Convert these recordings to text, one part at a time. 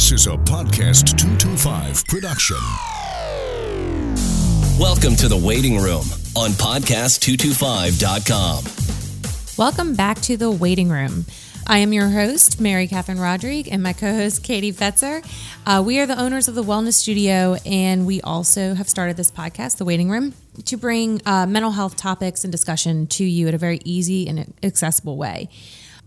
This is a Podcast 225 production. Welcome to the waiting room on podcast225.com. Welcome back to the waiting room. I am your host, Mary Catherine Rodrigue, and my co host, Katie Fetzer. Uh, we are the owners of the Wellness Studio, and we also have started this podcast, The Waiting Room, to bring uh, mental health topics and discussion to you in a very easy and accessible way.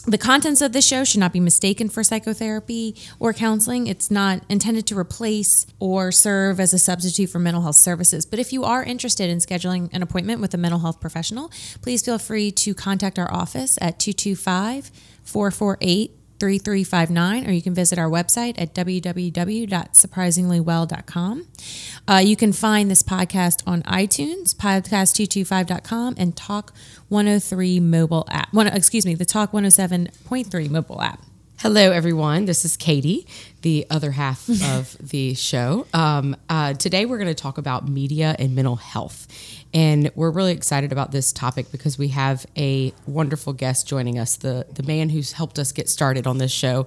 The contents of this show should not be mistaken for psychotherapy or counseling. It's not intended to replace or serve as a substitute for mental health services. But if you are interested in scheduling an appointment with a mental health professional, please feel free to contact our office at 225 448 3359, or you can visit our website at www.surpringlywell.com. Uh, you can find this podcast on iTunes, podcast225.com, and Talk 103 mobile app. One, excuse me, the Talk 107.3 mobile app. Hello, everyone. This is Katie, the other half of the show. Um, uh, today, we're going to talk about media and mental health. And we're really excited about this topic because we have a wonderful guest joining us, the, the man who's helped us get started on this show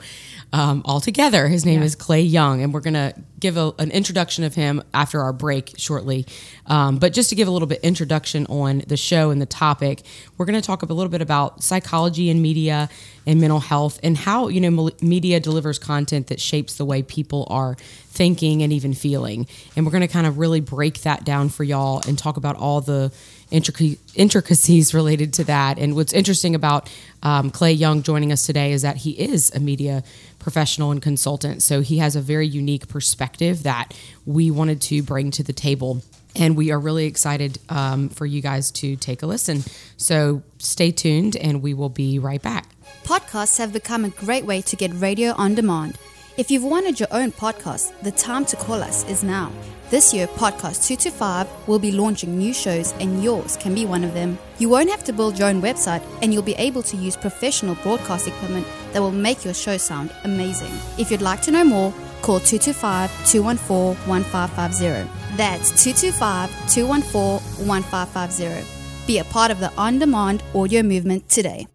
um, all together. His name yeah. is Clay Young, and we're going to give a, an introduction of him after our break shortly. Um, but just to give a little bit introduction on the show and the topic, we're going to talk a little bit about psychology and media and mental health and how you know media delivers content that shapes the way people are thinking and even feeling. And we're going to kind of really break that down for y'all and talk about all the intricacies related to that. And what's interesting about um, Clay Young joining us today is that he is a media professional and consultant. So he has a very unique perspective that we wanted to bring to the table. And we are really excited um, for you guys to take a listen. So stay tuned and we will be right back. Podcasts have become a great way to get radio on demand. If you've wanted your own podcast, the time to call us is now. This year, Podcast 225 will be launching new shows, and yours can be one of them. You won't have to build your own website, and you'll be able to use professional broadcast equipment that will make your show sound amazing. If you'd like to know more, call 225 214 1550. That's 225 214 1550. Be a part of the on demand audio movement today.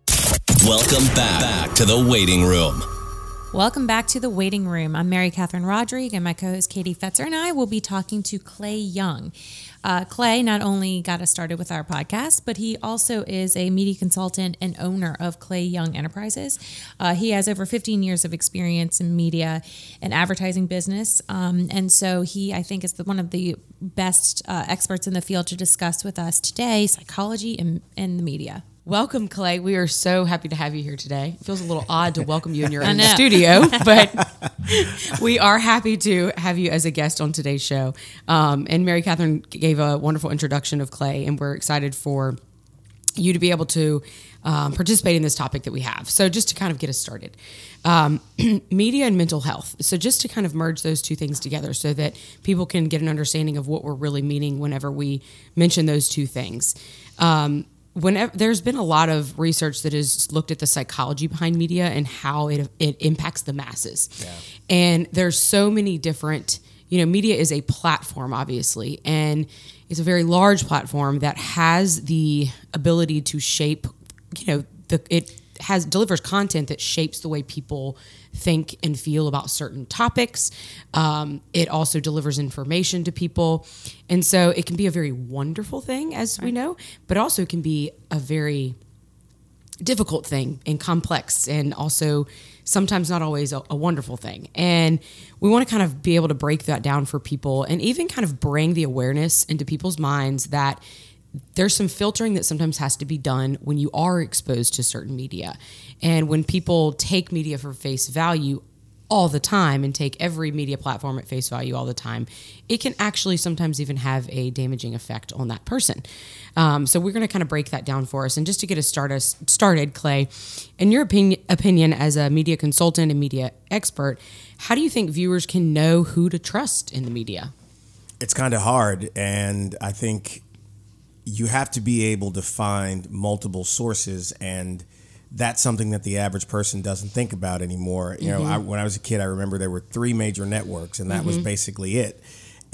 Welcome back, back to the waiting room. Welcome back to the waiting room. I'm Mary Catherine Rodrigue, and my co host Katie Fetzer and I will be talking to Clay Young. Uh, Clay not only got us started with our podcast, but he also is a media consultant and owner of Clay Young Enterprises. Uh, he has over 15 years of experience in media and advertising business. Um, and so he, I think, is the, one of the best uh, experts in the field to discuss with us today psychology and, and the media. Welcome, Clay. We are so happy to have you here today. It feels a little odd to welcome you in your own studio, but we are happy to have you as a guest on today's show. Um, and Mary Catherine gave a wonderful introduction of Clay, and we're excited for you to be able to um, participate in this topic that we have. So, just to kind of get us started, um, media and mental health. So, just to kind of merge those two things together so that people can get an understanding of what we're really meaning whenever we mention those two things. Um, whenever there's been a lot of research that has looked at the psychology behind media and how it it impacts the masses. Yeah. And there's so many different, you know, media is a platform obviously and it's a very large platform that has the ability to shape, you know, the it has delivers content that shapes the way people think and feel about certain topics. Um, it also delivers information to people. And so it can be a very wonderful thing, as right. we know, but also can be a very difficult thing and complex and also sometimes not always a, a, wonderful thing. And we want to kind of be able to break that down for people and even kind of bring the awareness into people's minds that there's some filtering that sometimes has to be done when you are exposed to certain media. And when people take media for face value all the time and take every media platform at face value all the time, it can actually sometimes even have a damaging effect on that person. Um, so we're going to kind of break that down for us. And just to get us started, started Clay, in your opinion, opinion as a media consultant and media expert, how do you think viewers can know who to trust in the media? It's kind of hard. And I think you have to be able to find multiple sources and that's something that the average person doesn't think about anymore. You mm-hmm. know, I, when I was a kid, I remember there were three major networks, and that mm-hmm. was basically it.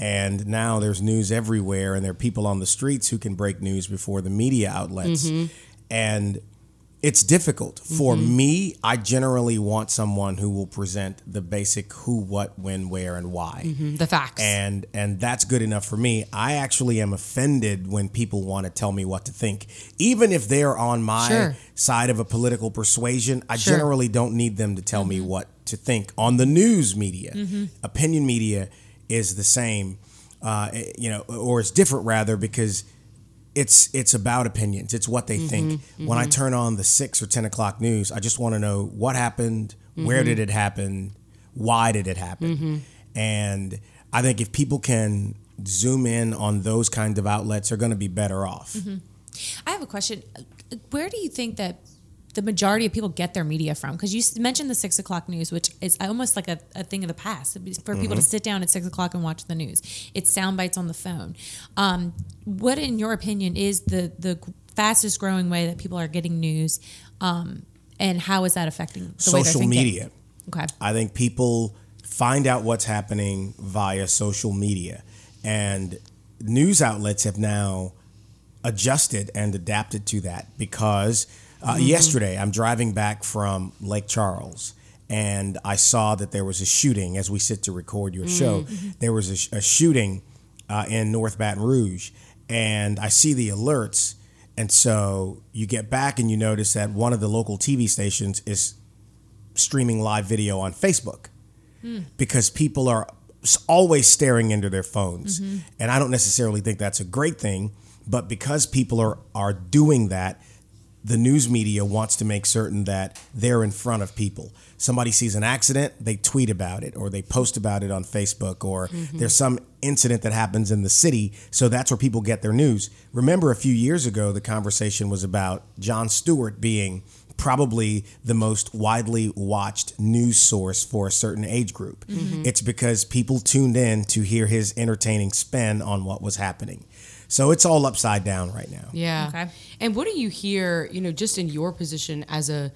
And now there's news everywhere, and there are people on the streets who can break news before the media outlets. Mm-hmm. And it's difficult for mm-hmm. me. I generally want someone who will present the basic who, what, when, where, and why, mm-hmm. The facts. and and that's good enough for me. I actually am offended when people want to tell me what to think, even if they're on my Sure. side of a political persuasion. I Sure. generally don't need them to tell me mm-hmm. what to think. On the news media, opinion media is the same, uh, eh, you know, or it's different rather because it's it's about opinions. It's what they think. Mm-hmm. Mm-hmm. When I turn on the six or ten o'clock news, I just want to know what happened, where mm-hmm. did it happen, why did it happen, and I think if people can zoom in on those kind of outlets, they're going to be better off. I have a question. Where do you think that the majority of people get their media from? Because you mentioned the six o'clock news, which is almost like a, a thing of the past for people to sit down at six o'clock and watch the news. It's sound bites on the phone. Um, what, in your opinion, is the the fastest growing way that people are getting news, um, and how is that affecting the Social media. Okay. I think people find out what's happening via social media, and news outlets have now adjusted and adapted to that because uh, mm-hmm. yesterday I'm driving back from Lake Charles. And I saw that there was a shooting as we sit to record your show. Mm-hmm. Mm-hmm. There was a, sh- a shooting uh, in North Baton Rouge, and I see the alerts. And so you get back and you notice that one of the local TV stations is streaming live video on Facebook hmm. because people are always staring into their phones. And I don't necessarily think that's a great thing, but because people are are doing that, the news media wants to make certain that they're in front of people. Somebody sees an accident, they tweet about it or they post about it on Facebook or mm-hmm. there's some incident that happens in the city, so that's where people get their news. Remember a few years ago the conversation was about Jon Stewart being probably the most widely watched news source for a certain age group. Mm-hmm. It's because people tuned in to hear his entertaining spin on what was happening. So it's all upside down right now. Yeah. Okay. And what do you hear, you know, just in your position as a,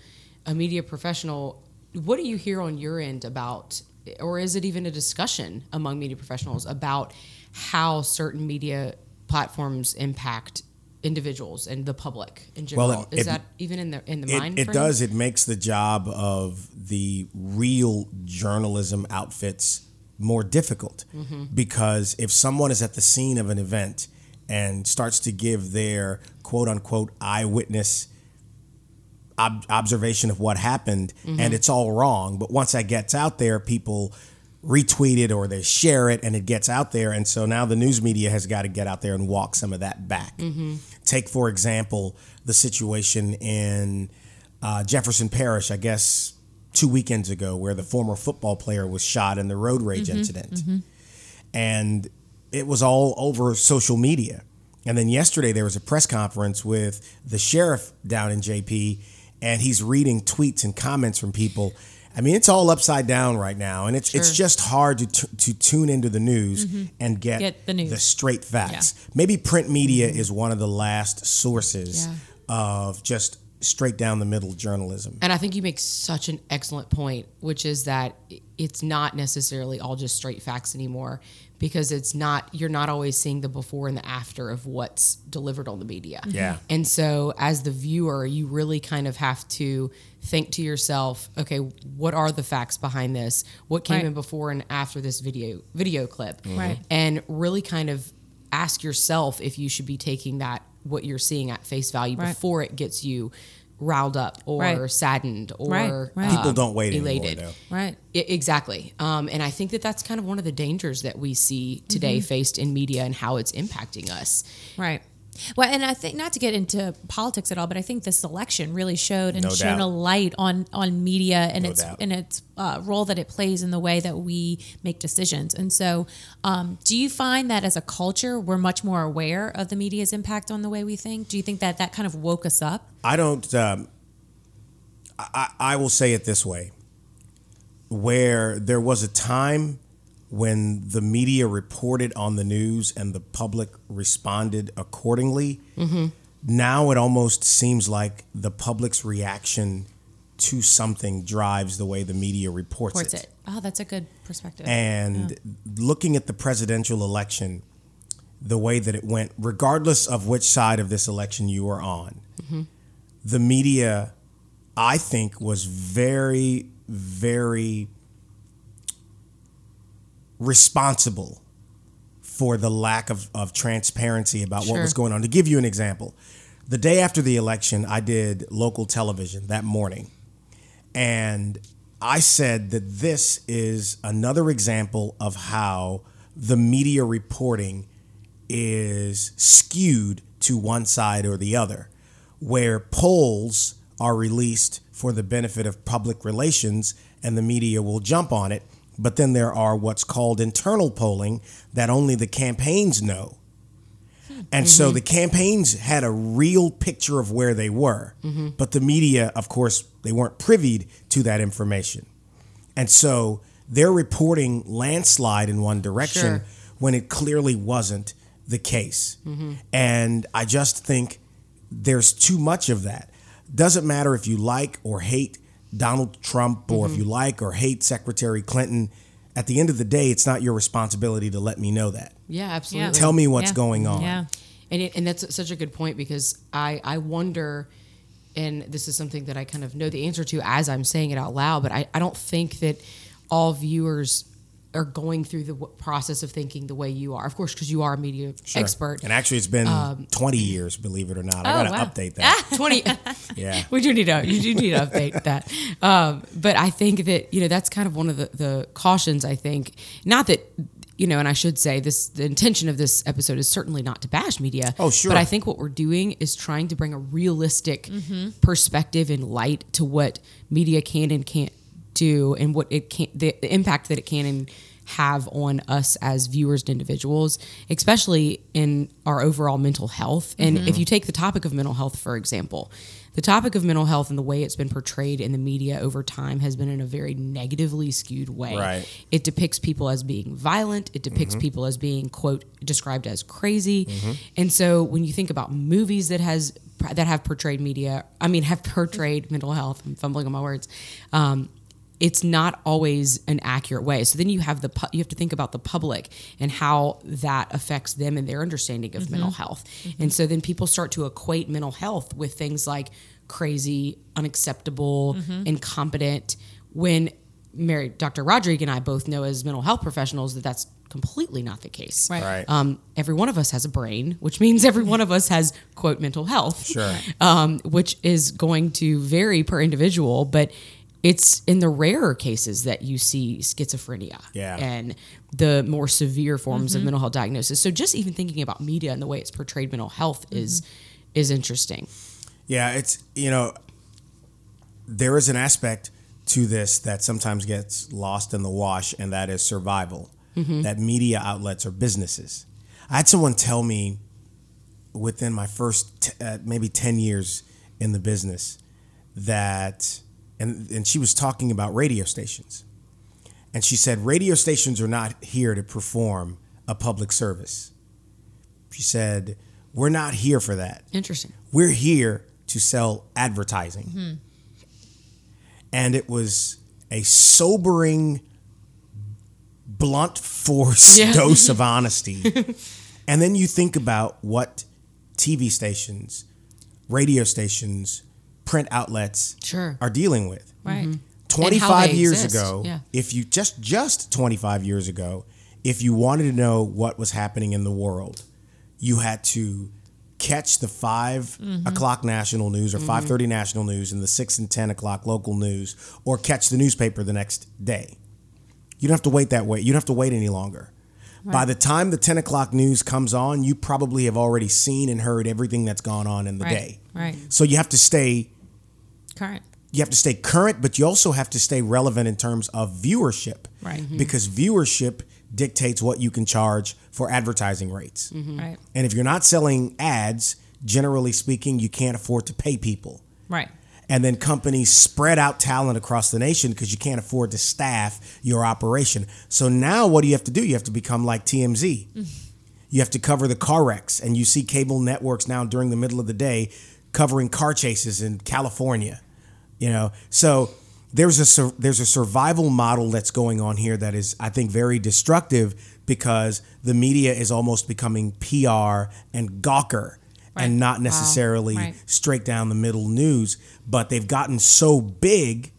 a media professional, what do you hear on your end about, or is it even a discussion among media professionals about how certain media platforms impact individuals and the public in general? Well, it- is it- that even in the in the It, mind? it frame? does. It makes the job of the real journalism outfits more difficult mm-hmm. because if someone is at the scene of an event and starts to give their quote unquote eyewitness ob- observation of what happened mm-hmm. and it's all wrong, but once that gets out there, people retweet it or they share it and it gets out there. And so now the news media has got to get out there and walk some of that back. Mm-hmm. Take, for example, the situation in uh, Jefferson Parish, I guess two weekends ago, where the former football player was shot in the road rage mm-hmm. incident. And it was all over social media. And then yesterday there was a press conference with the sheriff down in JP, and he's reading tweets and comments from people. I mean, it's all upside down right now, and it's it's just hard to t- to tune into the news mm-hmm. and get, Get the news. straight facts. Maybe print media is one of the last sources Yeah. of just straight down the middle journalism. And I think you make such an excellent point, which is that it's not necessarily all just straight facts anymore because it's not, you're not always seeing the before and the after of what's delivered on the media. Yeah. Mm-hmm. And so as the viewer, you really kind of have to think to yourself, okay, what are the facts behind this? What came Right. in before and after this video video clip? Right. And really kind of ask yourself if you should be taking that what you're seeing at face value Right. before it gets you riled up or Right. saddened or Right, right. People um, don't wait elated. anymore, Right. I- exactly. Um, and I think that that's kind of one of the dangers that we see today Mm-hmm. faced in media and how it's impacting us. Right. Well, and I think not to get into politics at all, but I think this election really showed and No shone doubt. a light on on media and No its doubt. and its uh, role that it plays in the way that we make decisions. And so, um, do you find that as a culture, we're much more aware of the media's impact on the way we think? Do you think that that kind of woke us up? I don't. Um, I, I I will say it this way: where there was a time when the media reported on the news and the public responded accordingly. Now it almost seems like the public's reaction to something drives the way the media reports, Towards it. Oh, that's a good perspective. and looking at the presidential election, the way that it went, regardless of which side of this election you are on, the media, I think, was very, very responsible for the lack of, of transparency about what was going on. To give you an example, the day after the election, I did local television that morning. And I said that this is another example of how the media reporting is skewed to one side or the other, where polls are released for the benefit of public relations and the media will jump on it. But then there are what's called internal polling that only the campaigns know. And so mm-hmm. the campaigns had a real picture of where they were, mm-hmm. but the media, of course, they weren't privy to that information. And so they're reporting landslide in one direction Sure. when it clearly wasn't the case. Mm-hmm. And I just think there's too much of that. Doesn't matter if you like or hate Donald Trump or if mm-hmm. you like or hate Secretary Clinton. At the end of the day, it's not your responsibility to let me know that. Yeah, absolutely. Tell me what's Yeah. going on. Yeah. and it, and that's such a good point because I I wonder, and this is something that I kind of know the answer to as I'm saying it out loud, but I, I don't think that all viewers are going through the w- process of thinking the way you are. Of course, because you are a media Sure. expert. And actually, it's been 20 years, believe it or not. I Oh, got to wow. update that. Twenty. yeah. we do need to you do need to update that um, but i think that you know that's kind of one of the, the cautions i think not that you know and i should say this the intention of this episode is certainly not to bash media Oh, sure. but i think what we're doing is trying to bring a realistic Mm-hmm. perspective and light to what media can and can't do and what it can the, the impact that it can and have on us as viewers and individuals, especially in our overall mental health. And Mm-hmm. if you take the topic of mental health, for example, the topic of mental health and the way it's been portrayed in the media over time has been in a very negatively skewed way. Right. It depicts people as being violent. It Mm-hmm. depicts people as being quote described as crazy. And so when you think about movies that has that have portrayed media, I mean have portrayed mental health. I'm fumbling on my words. Um, it's not always an accurate way. So then you have the pu- you have to think about the public and how that affects them and their understanding of mental health. And so then people start to equate mental health with things like crazy, unacceptable, incompetent. When Mary, Dr. Rodrigue and I both know as mental health professionals that that's completely not the case. Right. Right. Um, every one of us has a brain, which means every one of us has quote mental health Sure. um, which is going to vary per individual, but it's in the rarer cases that you see schizophrenia Yeah. and the more severe forms Mm-hmm. of mental health diagnosis. So just even thinking about media and the way it's portrayed mental health is Mm-hmm. is interesting. Yeah, it's you know there is an aspect to this that sometimes gets lost in the wash, and that is survival. That media outlets are businesses. I had someone tell me within my first t- uh, maybe ten years in the business that, and and she was talking about radio stations, and she said radio stations are not here to perform a public service. She said we're not here for that. Interesting. We're here to sell advertising. Mm-hmm. And it was a sobering, blunt force Yeah. dose of honesty. and then you think about what TV stations, radio stations, print outlets Sure. are dealing with. Right. And how 25 years exist, ago, yeah. if you just just 25 years ago, if you wanted to know what was happening in the world, you had to catch the 5 Mm-hmm. o'clock national news or 5.30 national news and the 6 and 10 o'clock local news or catch the newspaper the next day you don't have to wait that way you don't have to wait any longer by the time the 10 o'clock news comes on you probably have already seen and heard everything that's gone on in the Right. day Right. so you have to stay Current. you have to stay current, but you also have to stay relevant in terms of viewership. Right. Mhm. Because viewership dictates what you can charge for advertising rates. Right. And if you're not selling ads, generally speaking, you can't afford to pay people. Right. And then companies spread out talent across the nation because you can't afford to staff your operation. So now what do you have to do? You have to become like TMZ. You have to cover the car wrecks. And you see cable networks now during the middle of the day covering car chases in California. You know, so there's a there's a survival model that's going on here that is I think very destructive because the media is almost becoming PR and Gawker and not necessarily Right. straight down the middle news. But they've gotten so big.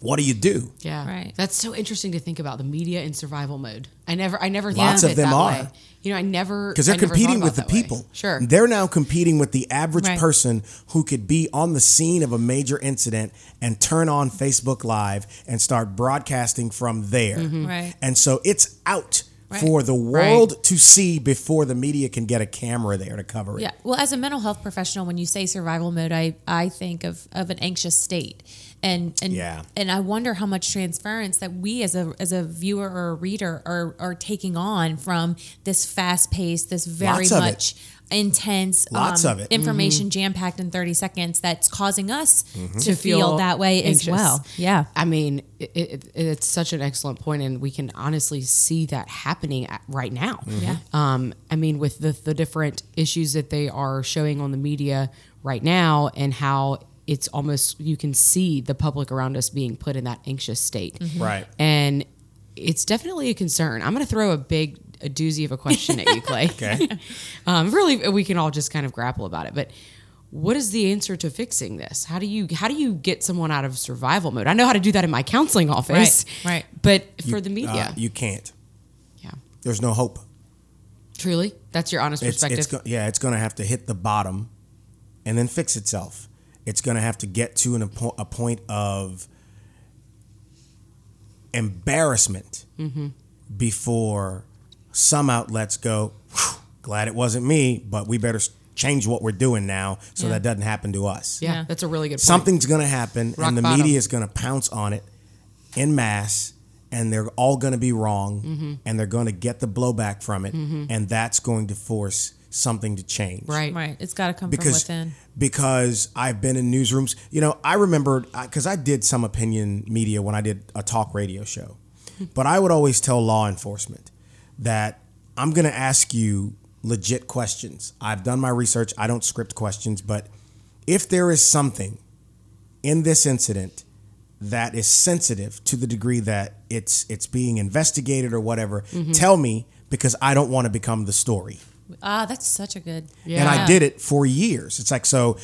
What do you do? Yeah, Right. That's so interesting to think about the media in survival mode. I never, I never Lots thought of it them that are. way. You know, I never because they're I competing with the about that way. people. Sure, They're now competing with the average Right. person who could be on the scene of a major incident and turn on Facebook Live and start broadcasting from there. Mm-hmm. Right. And so it's out Right. for the world to see before the media can get a camera there to cover it. Yeah. Well, as a mental health professional, when you say survival mode, I, I think of, of an anxious state. And and Yeah. and I wonder how much transference that we as a as a viewer or a reader are are taking on from this fast paced, this very Lots it. much intense um, of it. Mm-hmm. information jam packed in 30 seconds that's causing us Mm-hmm. to feel, that way anxious. as well. Yeah. I mean, it, it, it's such an excellent point, and we can honestly see that happening at, right now. Mm-hmm. Yeah. Um, I mean, with the, the different issues that they are showing on the media right now, and how it's almost you can see the public around us being put in that anxious state, Right. and it's definitely a concern. I'm going to throw a big a doozy of a question at you, Clay. Okay. um, really, we can all just kind of grapple about it, but. What is the answer to fixing this? How do you how do you get someone out of survival mode? I know how to do that in my counseling office, Right, right. But for You- the media, uh, you can't. yeah, There's no hope. truly, that's your honest It's, perspective. it's go- yeah, it's going to have to hit the bottom and then fix itself. It's going to have to get to an, a, point of embarrassment Mm-hmm. before some outlets go, glad it wasn't me, but we better change what we're doing now so Yeah. that doesn't happen to us. yeah, Yeah. that's a really good point. Something's going to happen Rock and the bottom. media is going to pounce on it in mass and they're all going to be wrong Mm-hmm. and they're going to get the blowback from it and that's going to force something to change right, Right. It's got to come because from within. because I've been in newsrooms. You know, I remember because I did some opinion media when I did a talk radio show, but I would always tell law enforcement that I'm going to ask you legit questions. I've done my research. I don't script questions, but if there is something in this incident that is sensitive to the degree that it's it's being investigated or whatever, mm-hmm. tell me because I don't want to become the story Ah, that's such a good. Yeah. and I did it for years. It's like so.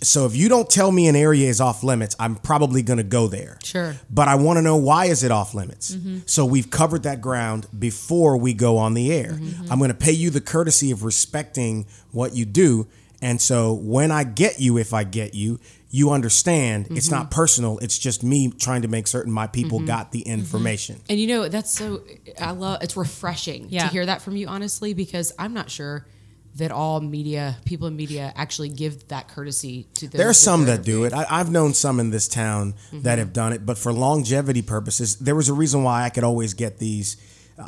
So if you don't tell me an area is off limits, I'm probably going to go there. Sure. But I want to know why is it off limits. So we've covered that ground before we go on the air. I'm going to pay you the courtesy of respecting what you do. And so when I get you, if I get you, you understand it's not mm-hmm. personal. It's just me trying to make certain my people mm-hmm. got the mm-hmm. information. And you know, that's so I love it's refreshing Yeah. to hear that from you honestly because I'm not sure that all media people in media actually give that courtesy to those There are some they're that do it. I, I've known some in this town that have done it, but for longevity purposes, there was a reason why I could always get these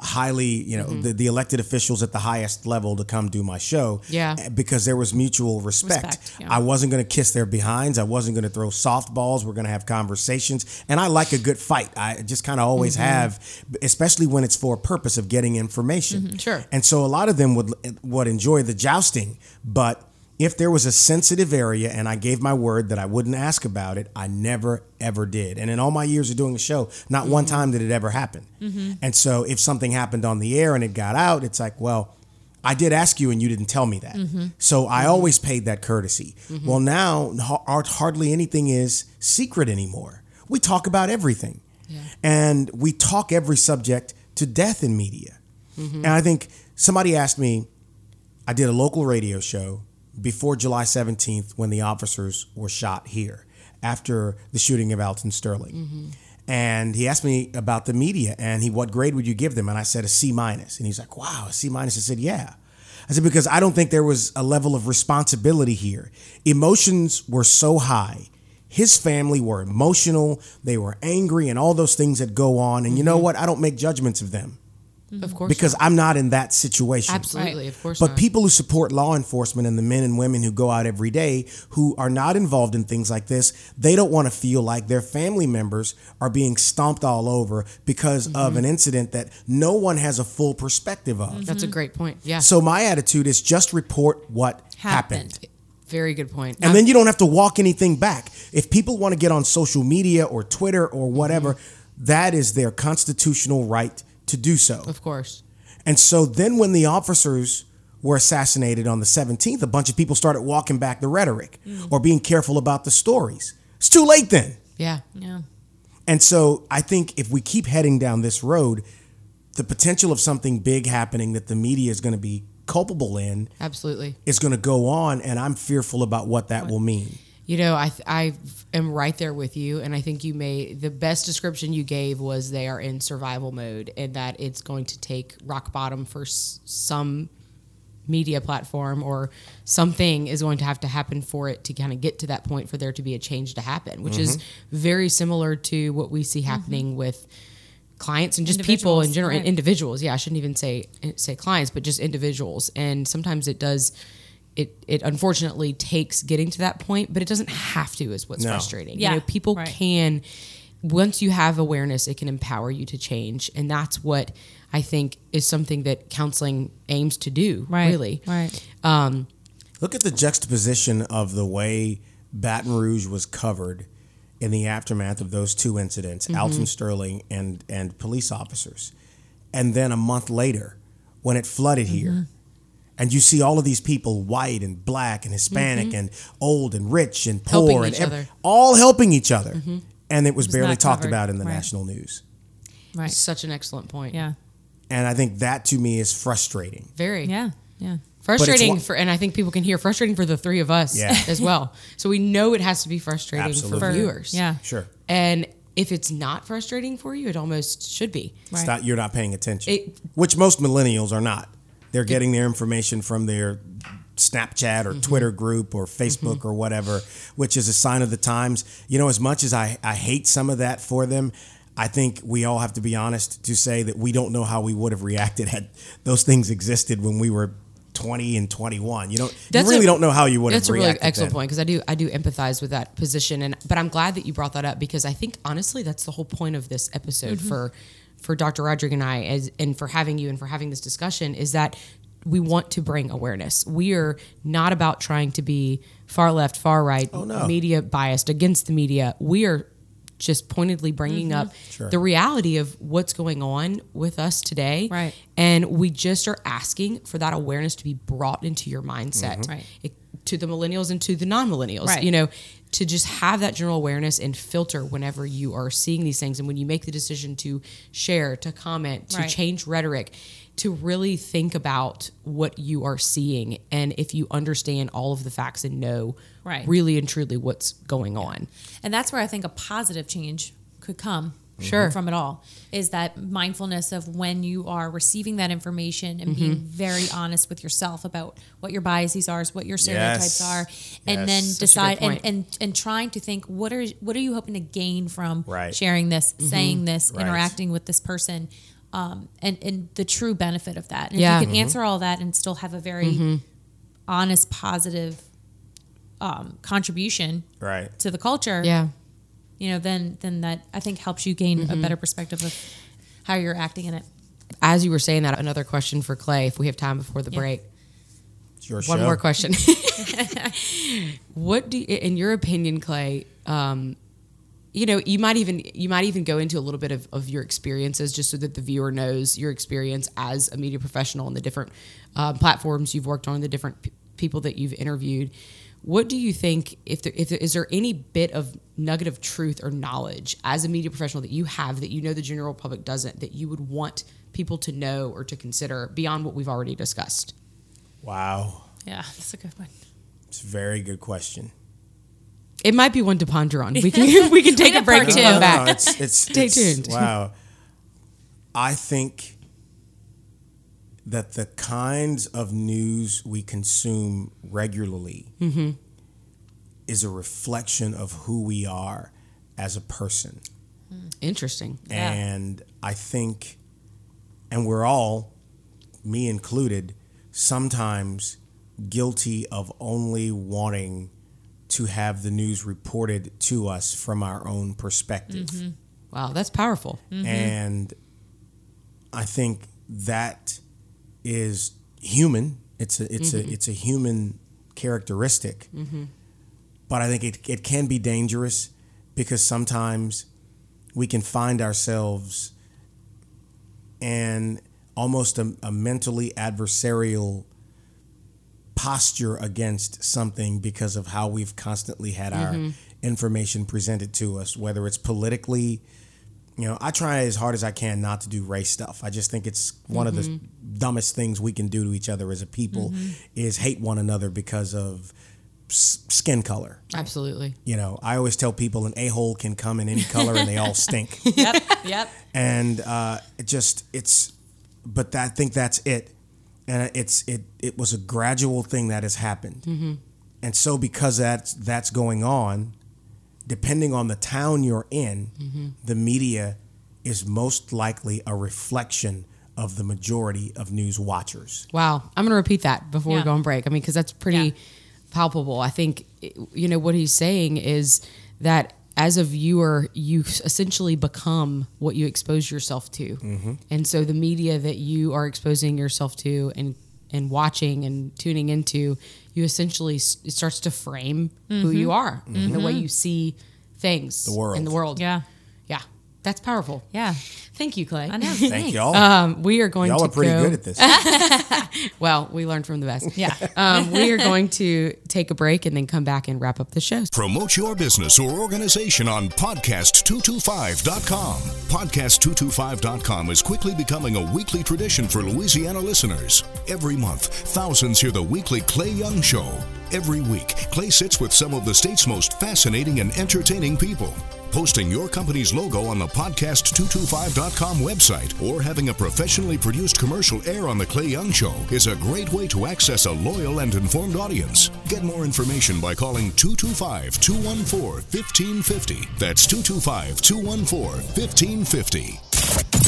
highly, you know, mm-hmm. the, the elected officials at the highest level to come do my show. Yeah. eh, Because there was mutual respect. Respect, yeah. I wasn't going to kiss their behinds. I wasn't going to throw softballs. We're going to have conversations. And I like a good fight. I just kind of always mm-hmm. have, especially when it's for a purpose of getting information. Mm-hmm. Sure. And so a lot of them would eh, would enjoy the jousting, but if there was a sensitive area and I gave my word that I wouldn't ask about it, I never ever did. And in all my years of doing a show, not one mm-hmm. time did it ever happen. Mm-hmm. And so if something happened on the air and it got out, it's like, well, I did ask you and you didn't tell me that. Mm-hmm. So I always paid that courtesy. Well, now har- hardly anything is secret anymore. We talk about everything. And we talk every subject to death in media. And I think somebody asked me, I did a local radio show before July 17th when the officers were shot here after the shooting of Alton Sterling. Mm-hmm. And he asked me about the media and he what grade would you give them? And I said a C minus. And he's like, "Wow, a C minus." I said, "Yeah." I said because I don't think there was a level of responsibility here. Emotions were so high. His family were emotional, they were angry and all those things that go on. And you know mm-hmm. what? I don't make judgments of them Of course. because I'm not in that situation. absolutely, of course. But not. people who support law enforcement and the men and women who go out every day who are not involved in things like this, they don't want to feel like their family members are being stomped all over because Mm-hmm. of an incident that no one has a full perspective of. that's a great point. Yeah. So my attitude is just report what Happened. happened. Very good point. And then you don't have to walk anything back. If people want to get on social media or Twitter or whatever, that is their constitutional right to do so. of course. And so then when the officers were assassinated on the 17th, a bunch of people started walking back the rhetoric Mm. or being careful about the stories. It's too late then. Yeah. Yeah. And so I think if we keep heading down this road, the potential of something big happening that the media is going to be culpable in Absolutely. is going to go on, and I'm fearful about what that will mean. You know, I I am right there with you, and I think you may the best description you gave was they are in survival mode, and that it's going to take rock bottom for s- some media platform or something is going to have to happen for it to kind of get to that point for there to be a change to happen, which is mm-hmm. very similar to what we see happening mm-hmm. with clients and just people in general right. individuals. Yeah i shouldn't even say say clients but just individuals. And sometimes it does it it unfortunately takes getting to that point but it doesn't have to is what's No. frustrating Yeah, you know people right. can once you have awareness it can empower you to change and that's what i think is something that counseling aims to do Right. really Right. Um, Look at the juxtaposition of the way Baton Rouge was covered in the aftermath of those two incidents, mm-hmm. Alton Sterling and and police officers. And then a month later, when it flooded here, mm-hmm. And you see all of these people, white and black and Hispanic mm-hmm. and old and rich and poor Helping and each all helping each other. Mm-hmm. And it was, barely talked covered. about in the Right. national news. Right. such an excellent point Yeah. And I think that to me is frustrating. very Yeah. Yeah. frustrating wa- for and i think people can hear frustrating for the three of us Yeah. as well so we know it has to be frustrating Absolutely. for For- viewers Yeah. Sure. And if it's not frustrating for you, it almost should be. It's Right. not you're not paying attention, It- which most millennials are not. They're getting their information from their Snapchat or Mm-hmm. Twitter group or Facebook or whatever, which is a sign of the times. You know, as much as I, I hate some of that for them, I think we all have to be honest to say that we don't know how we would have reacted had those things existed when we were 20 and 21. You don't That's you really a- don't know how you would have That's a really excellent then. point because I do I do empathize with that position, and but I'm glad that you brought that up because I think honestly that's the whole point of this episode Mm-hmm. for for Dr. Rodrigue and I, as and for having you and for having this discussion is that we want to bring awareness. We are not about trying to be far left, far right, Oh, no. media biased against the media. We are just pointedly bringing Mm-hmm. up Sure. the reality of what's going on with us today. Right. And we just are asking for that awareness to be brought into your mindset. Right. It- to the millennials and to the non-millennials. Right. You know, to just have that general awareness and filter whenever you are seeing these things and when you make the decision to share, to comment, to Right. change rhetoric, to really think about what you are seeing and if you understand all of the facts and know Right. really and truly what's going on. And that's where I think a positive change could come. Sure. From it all is that mindfulness of when you are receiving that information and being Mm-hmm. very honest with yourself about what your biases are, what your stereotypes Yes. are, and Yes. then Such decide and, and and trying to think what are what are you hoping to gain from Right. sharing this, saying this, Right. interacting with this person, um, and and the true benefit of that. And Yeah. if you can answer all that and still have a very honest, positive um, contribution Right. to the culture, Yeah. You know, then then that I think helps you gain a better perspective of how you're acting in it. As you were saying that, another question for Clay, if we have time before the Yeah. break. It's your One show. more question. what do you, in your opinion, Clay? Um, you know, you might even you might even go into a little bit of, of your experiences just so that the viewer knows your experience as a media professional and the different uh, platforms you've worked on, the different p- people that you've interviewed. What do you think? If there, if there, is there any bit of nugget of truth or knowledge as a media professional that you have that you know the general public doesn't that you would want people to know or to consider beyond what we've already discussed? Wow. Yeah, that's a good one. It's a very good question. It might be one to ponder on. We can we can take We a break and two. come No, back. no, it's, it's, Stay it's- tuned. Wow. I think that the kinds of news we consume regularly Mm-hmm. is a reflection of who we are as a person. Mm. Interesting. Yeah. And I think, and we're all, me included, sometimes guilty of only wanting to have the news reported to us from our own perspective. Mm-hmm. Wow, that's powerful. Mm-hmm. And I think that is human. It's a it's a mm-hmm. it's a human characteristic. Mm-hmm. But I think it, it can be dangerous because sometimes we can find ourselves in almost a, a mentally adversarial posture against something because of how we've constantly had our mm-hmm. information presented to us, whether it's politically. You know, I try as hard as I can not to do race stuff. I just think it's one of the mm-hmm. dumbest things we can do to each other as a people mm-hmm. is hate one another because of s- skin color. Absolutely. You know, I always tell people an a hole can come in any color and they all stink. Yep. Yep. and uh, it just it's, but that, I think that's it, and it's it it was a gradual thing that has happened, mm-hmm. and so because that's that's going on, depending on the town you're in, the media is most likely a reflection of the majority of news watchers. Wow. I'm going to repeat that before we go on break. I mean, because that's pretty Yeah. palpable. I think, you know, what he's saying is that as a viewer, you essentially become what you expose yourself to. Mm-hmm. And so the media that you are exposing yourself to and, and watching and tuning into, you essentially, it starts to frame who mm-hmm. you are and the way mm-hmm. you see things The world. in the world. Yeah. Yeah. That's powerful. Yeah. Thank you, Clay. I know. Thank y'all. Um, we are going y'all to are pretty go- good at this. Well, we learned from the best. Yeah. Um, we are going to take a break and then come back and wrap up the show. Promote your business or organization on podcast225.com. Podcast225.com is quickly becoming a weekly tradition for Louisiana listeners. Every month, thousands hear the weekly Clay Young Show. Every week, Clay sits with some of the state's most fascinating and entertaining people. Posting your company's logo on the podcast225.com website or having a professionally produced commercial air on The Clay Young Show is a great way to access a loyal and informed audience. Get more information by calling 225 214 1550. That's 225 214 1550.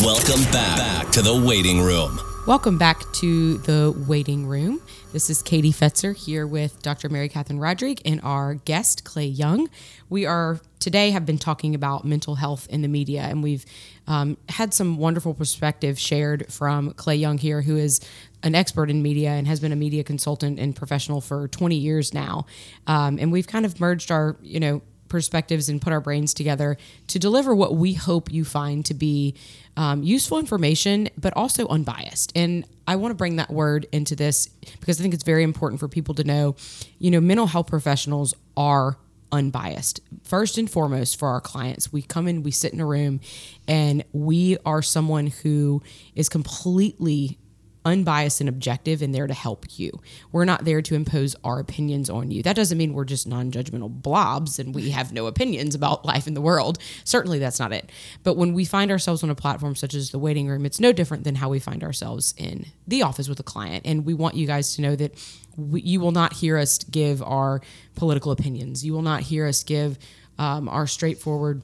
Welcome back, back to the waiting room. Welcome back to the waiting room. This is Katie Fetzer here with Dr. Mary Catherine Rodrigue and our guest, Clay Young. We are today have been talking about mental health in the media, and we've um, had some wonderful perspective shared from Clay Young here, who is an expert in media and has been a media consultant and professional for 20 years now. Um, and we've kind of merged our, you know, perspectives and put our brains together to deliver what we hope you find to be um, useful information, but also unbiased. And I want to bring that word into this because I think it's very important for people to know, you know, mental health professionals are unbiased. First and foremost, for our clients, we come in, we sit in a room, and we are someone who is completely unbiased and objective and there to help you. We're not there to impose our opinions on you. That doesn't mean we're just non-judgmental blobs and we have no opinions about life in the world. Certainly that's not it. But when we find ourselves on a platform such as the waiting room, it's no different than how we find ourselves in the office with a client. And we want you guys to know that we, you will not hear us give our political opinions. You will not hear us give um, our straightforward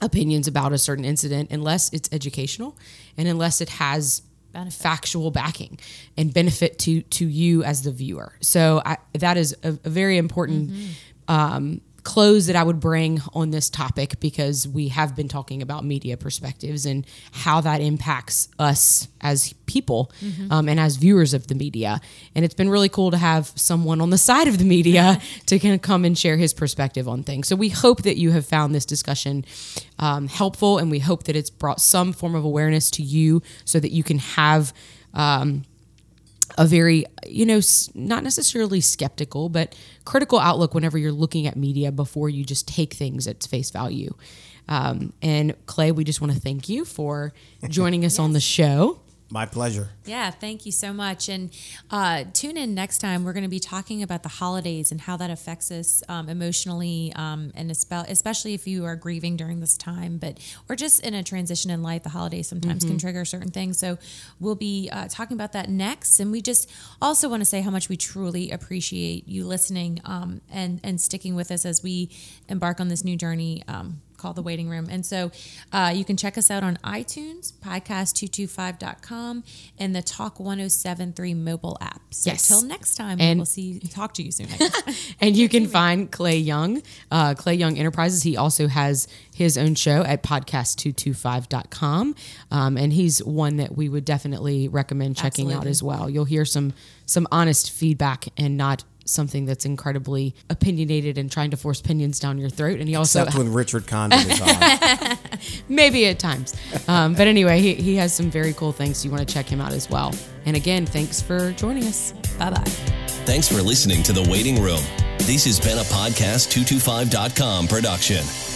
opinions about a certain incident unless it's educational and unless it has. Factual backing and benefit to to you as the viewer. So I, that is a, a very important um, close that I would bring on this topic because we have been talking about media perspectives and how that impacts us as people um, and as viewers of the media. And it's been really cool to have someone on the side of the media to kind of come and share his perspective on things. So we hope that you have found this discussion um, helpful and we hope that it's brought some form of awareness to you so that you can have. Um, a very, you know, not necessarily skeptical, but critical outlook whenever you're looking at media before you just take things at face value. Um, and Clay, we just want to thank you for joining us on the show. My pleasure. Yeah, thank you so much. And uh, tune in next time. We're going to be talking about the holidays and how that affects us um, emotionally, um, and especially if you are grieving during this time, but or just in a transition in life. The holidays sometimes can trigger certain things. So we'll be uh, talking about that next. And we just also want to say how much we truly appreciate you listening um, and and sticking with us as we embark on this new journey. Um, called The Waiting Room. And so uh, you can check us out on iTunes, podcast225.com, and the Talk 1073 mobile app. So Yes. till next time, And- we'll see talk to you soon. And you can find Clay Young, uh, Clay Young Enterprises. He also has his own show at podcast225.com. Um, and he's one that we would definitely recommend checking out as well. You'll hear some some honest feedback and not something that's incredibly opinionated and trying to force opinions down your throat. And he also Except when Richard Condon is on. maybe at times. Um, but anyway, he, he has some very cool things. You want to check him out as well. And again, thanks for joining us. bye bye. Thanks for listening to The Waiting Room. This has been a Podcast225.com production.